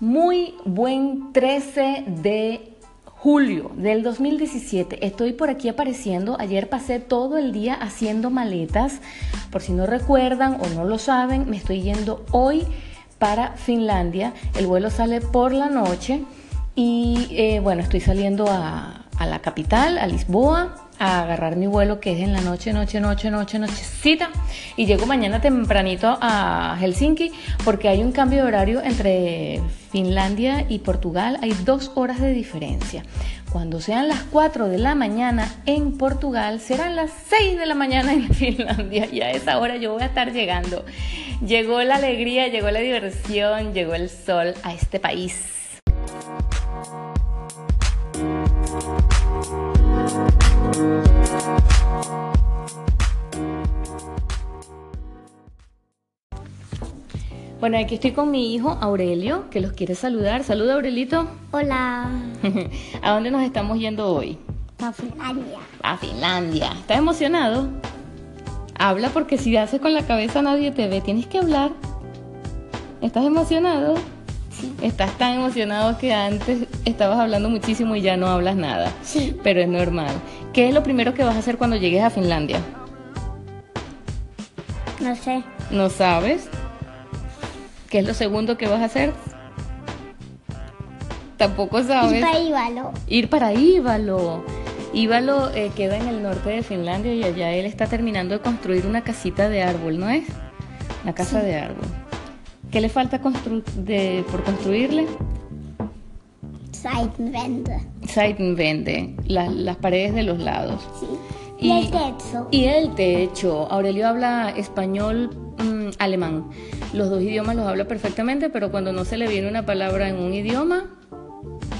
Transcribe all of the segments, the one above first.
Muy buen 13 de julio del 2017. Estoy por aquí apareciendo. Ayer pasé todo el día haciendo maletas. Por si no recuerdan o no lo saben, me estoy yendo hoy para Finlandia. El vuelo sale por la noche y eh, bueno, estoy saliendo a, a la capital, a Lisboa a agarrar mi vuelo que es en la noche, noche, noche, noche, nochecita y llego mañana tempranito a Helsinki porque hay un cambio de horario entre Finlandia y Portugal, hay dos horas de diferencia. Cuando sean las 4 de la mañana en Portugal, serán las 6 de la mañana en Finlandia y a esa hora yo voy a estar llegando. Llegó la alegría, llegó la diversión, llegó el sol a este país. Bueno, aquí estoy con mi hijo Aurelio, que los quiere saludar. Saluda, Aurelito. Hola. ¿A dónde nos estamos yendo hoy? A Finlandia. A Finlandia. ¿Estás emocionado? Habla porque si haces con la cabeza nadie te ve. Tienes que hablar. ¿Estás emocionado? Sí. Estás tan emocionado que antes estabas hablando muchísimo y ya no hablas nada. Sí. Pero es normal. ¿Qué es lo primero que vas a hacer cuando llegues a Finlandia? No sé. ¿No sabes? ¿Qué es lo segundo que vas a hacer? Tampoco sabes. Ir para Ivalo. Ir para Ívalo. Ívalo eh, queda en el norte de Finlandia y allá él está terminando de construir una casita de árbol, ¿no es? Una casa Sí. de árbol. ¿Qué le falta constru- de, por construirle? Seitenwände. Seitenwände, la- las paredes de los lados. Sí. Y- Y el techo. Y el techo. Aurelio habla español, mm, alemán. Los dos idiomas los habla perfectamente, pero cuando no se le viene una palabra en un idioma,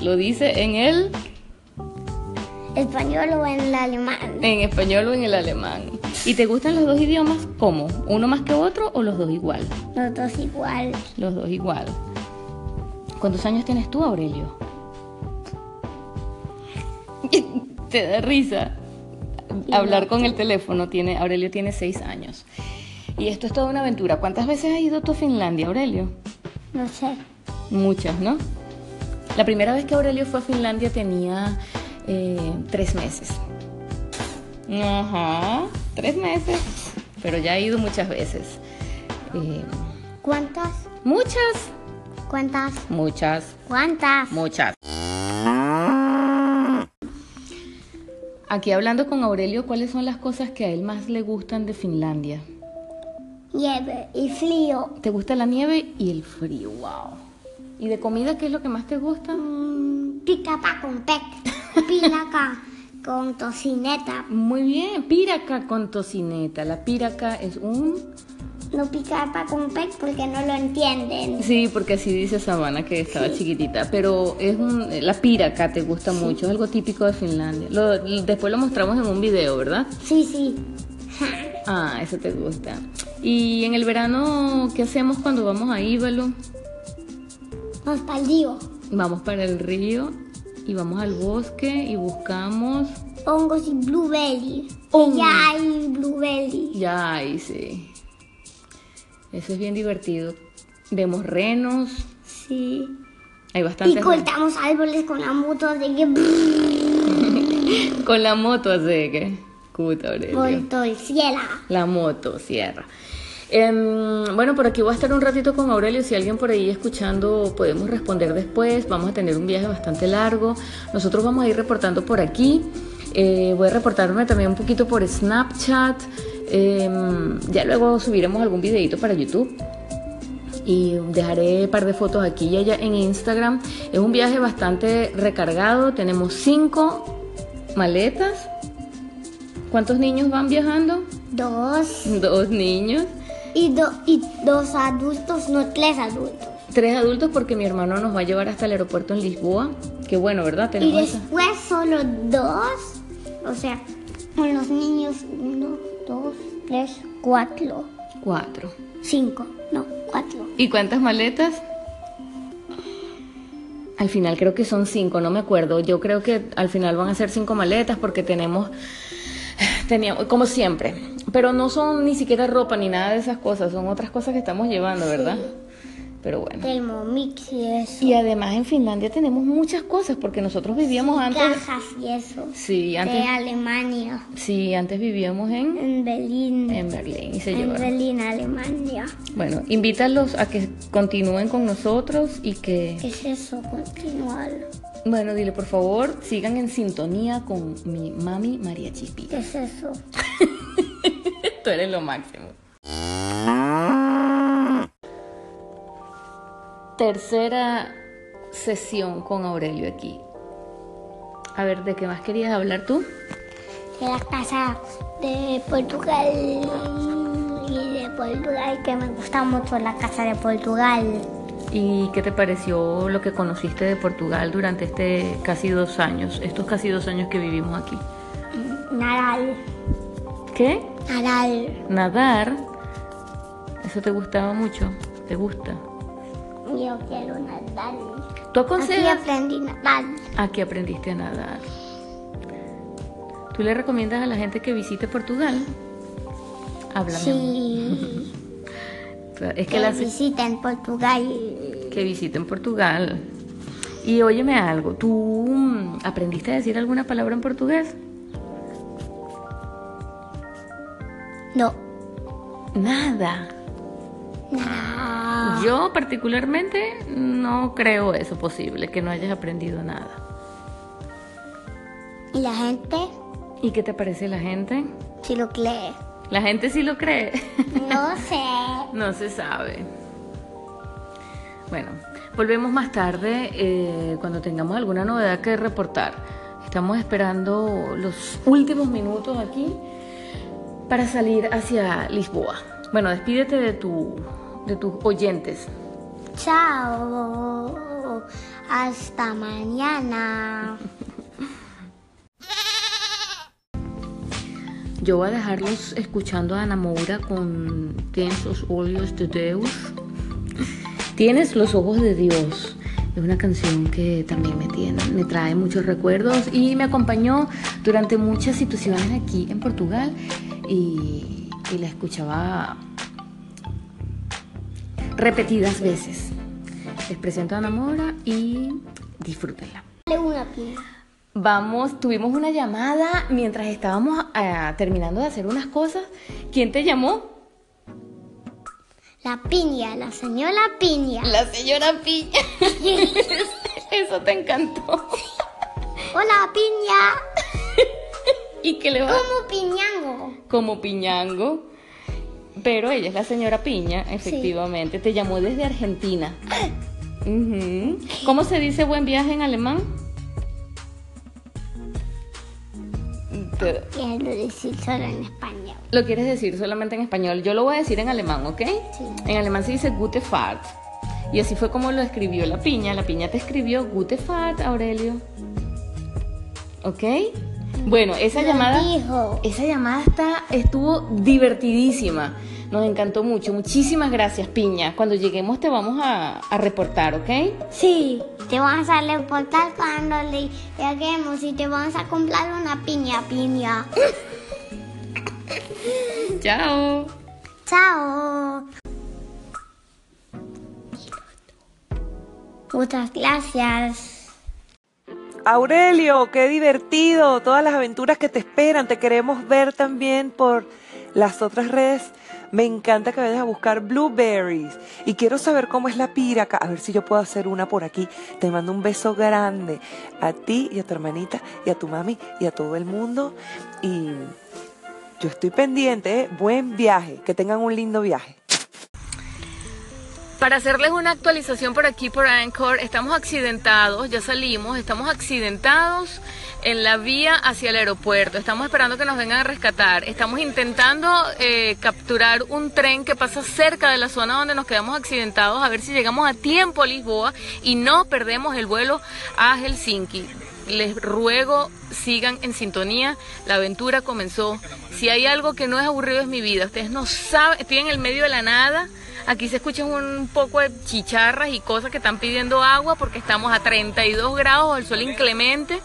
lo dice en el, Español o en el alemán. en español o en el alemán. ¿Y te gustan los dos idiomas? ¿Cómo? ¿Uno más que otro o los dos igual? Los dos igual. Los dos igual. ¿Cuántos años tienes tú, Aurelio? Te da risa hablar con el teléfono. Tiene, Aurelio tiene seis años. Y esto es toda una aventura. ¿Cuántas veces has ido tú a Finlandia, Aurelio? No sé. Muchas, ¿no? La primera vez que Aurelio fue a Finlandia tenía eh, tres meses. Ajá, tres meses. Pero ya ha ido muchas veces. Eh, ¿Cuántas? muchas, ¿Cuántas? muchas. ¿Cuántas? Muchas. Aquí hablando con Aurelio, ¿cuáles son las cosas que a él más le gustan de Finlandia? Nieve y frío. ¿Te gusta la nieve y el frío? ¡Wow! ¿Y de comida qué es lo que más te gusta? Mm, Picapa con pec. Pinaca con tocineta. Muy bien, piraca con tocineta. La piraca es un... No picapa con pec porque no lo entienden. Sí, porque así dice Sabana que estaba chiquitita, pero es un... La piraca te gusta mucho, es algo típico de Finlandia. Lo- después lo mostramos en un video, ¿verdad? Sí, sí. Ah, eso te gusta. ¿Y en el verano qué hacemos cuando vamos a Ívalo? Nos paldió. Vamos para el río y vamos al bosque y buscamos... Hongos y blueberry. Hongos. Ya hay blueberry. Ya, ahí sí. Eso es bien divertido. Vemos renos, Sí. hay Y bastantes... cortamos árboles con la moto de que Con la moto así que... Cuta, Aurelio. cielo. La moto, cierra. Em, bueno, por aquí voy a estar un ratito con Aurelio. Si alguien por ahí escuchando, podemos responder después. Vamos a tener un viaje bastante largo. Nosotros vamos a ir reportando por aquí. Eh, voy a reportarme también un poquito por Snapchat. Em, ya luego subiremos algún videito para YouTube. Y dejaré un par de fotos aquí y allá en Instagram. Es un viaje bastante recargado. Tenemos cinco maletas. ¿Cuántos niños van viajando? Dos. Dos niños. Y, do- y dos adultos, no tres adultos. Tres adultos porque mi hermano nos va a llevar hasta el aeropuerto en Lisboa. Qué bueno, ¿verdad? Y esa- después solo dos. O sea, con los niños, uno, dos, tres, cuatro, cuatro. cinco, no, cuatro. ¿Y cuántas maletas? Al final creo que son cinco, no me acuerdo. Yo creo que al final van a ser cinco maletas porque tenemos, teníamos, como siempre. Pero no son ni siquiera ropa ni nada de esas cosas, son otras cosas que estamos llevando, ¿verdad? Pero bueno. Thermomix y eso. Y además en Finlandia tenemos muchas cosas porque nosotros vivíamos antes. Cajas y eso. Sí, De antes. Alemania. Sí, antes vivíamos en, En Berlín. en Berlín y se En llevaron. Berlín, Alemania. Bueno, invítalos a que continúen con nosotros y que, ¿Qué es eso? Continuar. Bueno, dile por favor, sigan en sintonía con mi mami María Chispita. ¿Qué es eso? Tú eres lo máximo. Tercera sesión con Aurelio aquí. A ver, ¿de qué más querías hablar tú? De la casa de Portugal. Y de Portugal, que me gusta mucho la casa de Portugal. ¿Y qué te pareció lo que conociste de Portugal durante este casi dos años, estos casi dos años que vivimos aquí? Nadal. ¿Qué? Nadal. Nadar. ¿Eso te gustaba mucho? ¿Te gusta? Yo quiero nadar. ¿Tú Aquí aconsejas? aprendí a nadar. Aquí aprendiste a nadar. ¿Tú le recomiendas a la gente que visite Portugal? Háblame. Sí. Es que Que la visiten Portugal. que visiten Portugal. Y óyeme algo, ¿tú mm, aprendiste a decir alguna palabra en portugués? No. Nada. No. Yo particularmente no creo eso posible, que no hayas aprendido nada. ¿Y la gente? ¿Y qué te parece la gente? Si lo cree. La gente sí lo cree. No sé. no se sabe. Bueno, volvemos más tarde eh, cuando tengamos alguna novedad que reportar. Estamos esperando los últimos minutos aquí para salir hacia Lisboa. Bueno, despídete de, tu, de tus oyentes. Chao. Hasta mañana. Yo voy a dejarlos escuchando a Ana Moura con Tienes los ojos de Deus. Tienes los ojos de Dios. Es una canción que también me, tiene, me trae muchos recuerdos y me acompañó durante muchas situaciones aquí en Portugal y, la escuchaba repetidas veces. Les presento a Ana Moura y disfrútenla. Una. Vamos, tuvimos una llamada mientras estábamos ah, terminando de hacer unas cosas. ¿Quién te llamó? La piña, la señora piña. La señora Piña. Eso te encantó. Hola piña. ¿Y qué le va? Como piñango. Como Piñango. Pero ella es la señora Piña, efectivamente. Te llamó desde Argentina. ¿Cómo se dice buen viaje en alemán? Te- Quiero decir solo en español. Lo quieres decir solamente en español. Yo lo voy a decir en alemán, ¿ok? Sí. En alemán se dice Gute Fahrt. Y así fue como lo escribió la piña. La piña te escribió Gute Fahrt, Aurelio. ¿Ok? Bueno, esa Lo llamada. dijo. Esa llamada está, estuvo divertidísima. Nos encantó mucho. Muchísimas gracias, piña. Cuando lleguemos te vamos a, a reportar, ¿ok? Sí. Te vamos a reportar cuando le lleguemos y te vamos a comprar una piña, piña. Chao. Chao. Muchas gracias. Aurelio, qué divertido, todas las aventuras que te esperan, te queremos ver también por las otras redes. Me encanta que vayas a buscar blueberries y quiero saber cómo es la piraca, a ver si yo puedo hacer una por aquí. Te mando un beso grande a ti y a tu hermanita y a tu mami y a todo el mundo y yo estoy pendiente, ¿eh? buen viaje, que tengan un lindo viaje. Para hacerles una actualización por aquí, por Anchor, estamos accidentados, ya salimos, estamos accidentados en la vía hacia el aeropuerto. Estamos esperando que nos vengan a rescatar. Estamos intentando eh, capturar un tren que pasa cerca de la zona donde nos quedamos accidentados, a ver si llegamos a tiempo a Lisboa y no perdemos el vuelo a Helsinki. Les ruego sigan en sintonía. La aventura comenzó. Si hay algo que no es aburrido es mi vida. Ustedes no saben, estoy en el medio de la nada. Aquí se escuchan un poco de chicharras y cosas que están pidiendo agua porque estamos a 32 grados, el sol inclemente.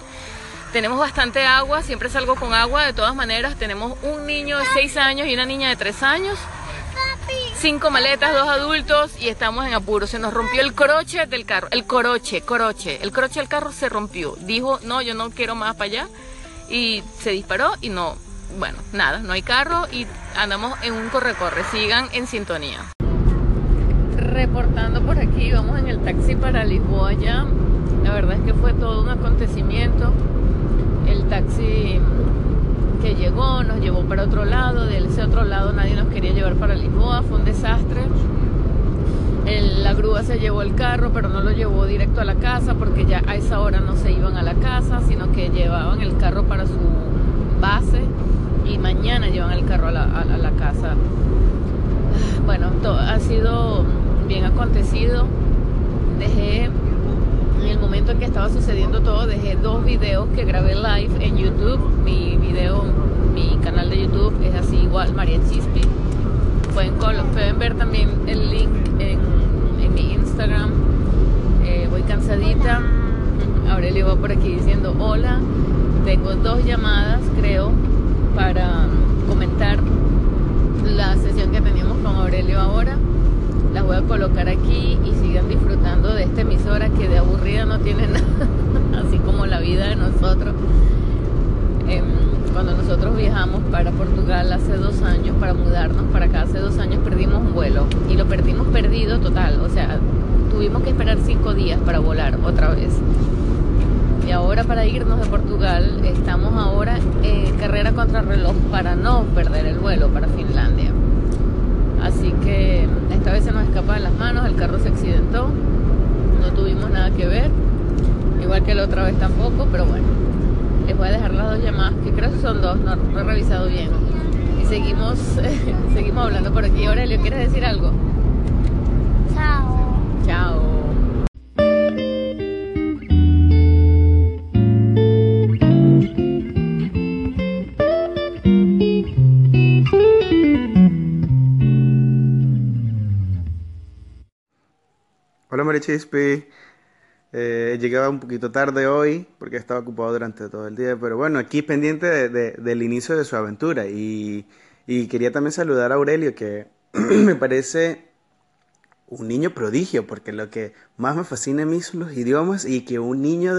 Tenemos bastante agua, siempre salgo con agua de todas maneras. Tenemos un niño de 6 años y una niña de 3 años. cinco maletas, dos adultos y estamos en apuro. Se nos rompió el croche del carro, el coroche, coroche. El croche del carro se rompió. Dijo, no, yo no quiero más para allá. Y se disparó y no, bueno, nada, no hay carro y andamos en un corre-corre. Sigan en sintonía. Reportando por aquí, vamos en el taxi para Lisboa ya. La verdad es que fue todo un acontecimiento. El taxi que llegó nos llevó para otro lado, de ese otro lado nadie nos quería llevar para Lisboa, fue un desastre. la grúa se llevó el carro, pero no lo llevó directo a la casa porque ya a esa hora no se iban a la casa, sino que llevaban el carro para su base y mañana llevan el carro a la, casa. Bueno, ha sido bien acontecido. Dejé, en el momento en que estaba sucediendo todo, dejé dos videos que grabé live en YouTube. Mi video, mi canal de YouTube es así igual, María Chispi. Pueden, ver también el link en, mi Instagram. Eh, voy cansadita. Aurelio va por aquí diciendo hola. Tengo dos llamadas, creo, para comentar la sesión que teníamos con Aurelio ahora. Las voy a colocar aquí y sigan disfrutando de esta emisora que de aburrida no tiene nada, así como la vida de nosotros. Em, cuando nosotros viajamos para Portugal hace dos años, para mudarnos para acá hace dos años, perdimos un vuelo y lo perdimos perdido total. O sea, tuvimos que esperar cinco días para volar otra vez. Y ahora para irnos de Portugal estamos ahora en carrera contra reloj para no perder el vuelo para Finlandia. Así que esta vez se nos escapa de las manos, el carro se accidentó, no tuvimos nada que ver, igual que la otra vez tampoco, pero bueno, les voy a dejar las dos llamadas, que creo que son dos, no, no he revisado bien. Y seguimos, seguimos hablando por aquí. Aurelio, ¿quieres decir algo? Chao. Chao. Hola Marichispi. Eh, llegaba un poquito tarde hoy porque estaba ocupado durante todo el día, pero bueno, aquí pendiente del inicio de su aventura y, quería también saludar a Aurelio que me parece un niño prodigio porque lo que más me fascina a mí son los idiomas y que un niño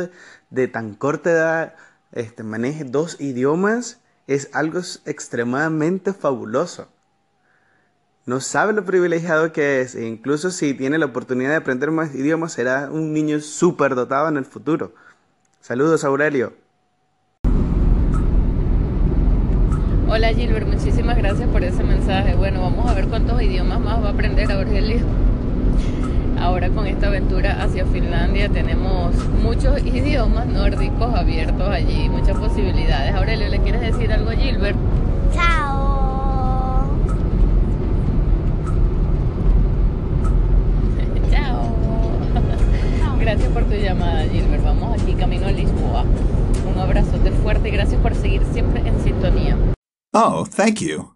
de, tan corta edad este, maneje dos idiomas es algo extremadamente fabuloso no sabe lo privilegiado que es, e incluso si tiene la oportunidad de aprender más idiomas, será un niño súper dotado en el futuro. Saludos, Aurelio. Hola Gilbert, muchísimas gracias por ese mensaje. Bueno, vamos a ver cuántos idiomas más va a aprender Aurelio. Ahora con esta aventura hacia Finlandia tenemos muchos idiomas nórdicos abiertos allí, muchas posibilidades. Aurelio, ¿le quieres decir algo a Gilbert? Chao. Gracias por tu llamada, Gilbert. Vamos aquí camino a Lisboa. Un abrazote fuerte y gracias por seguir siempre en sintonía. Oh, thank you.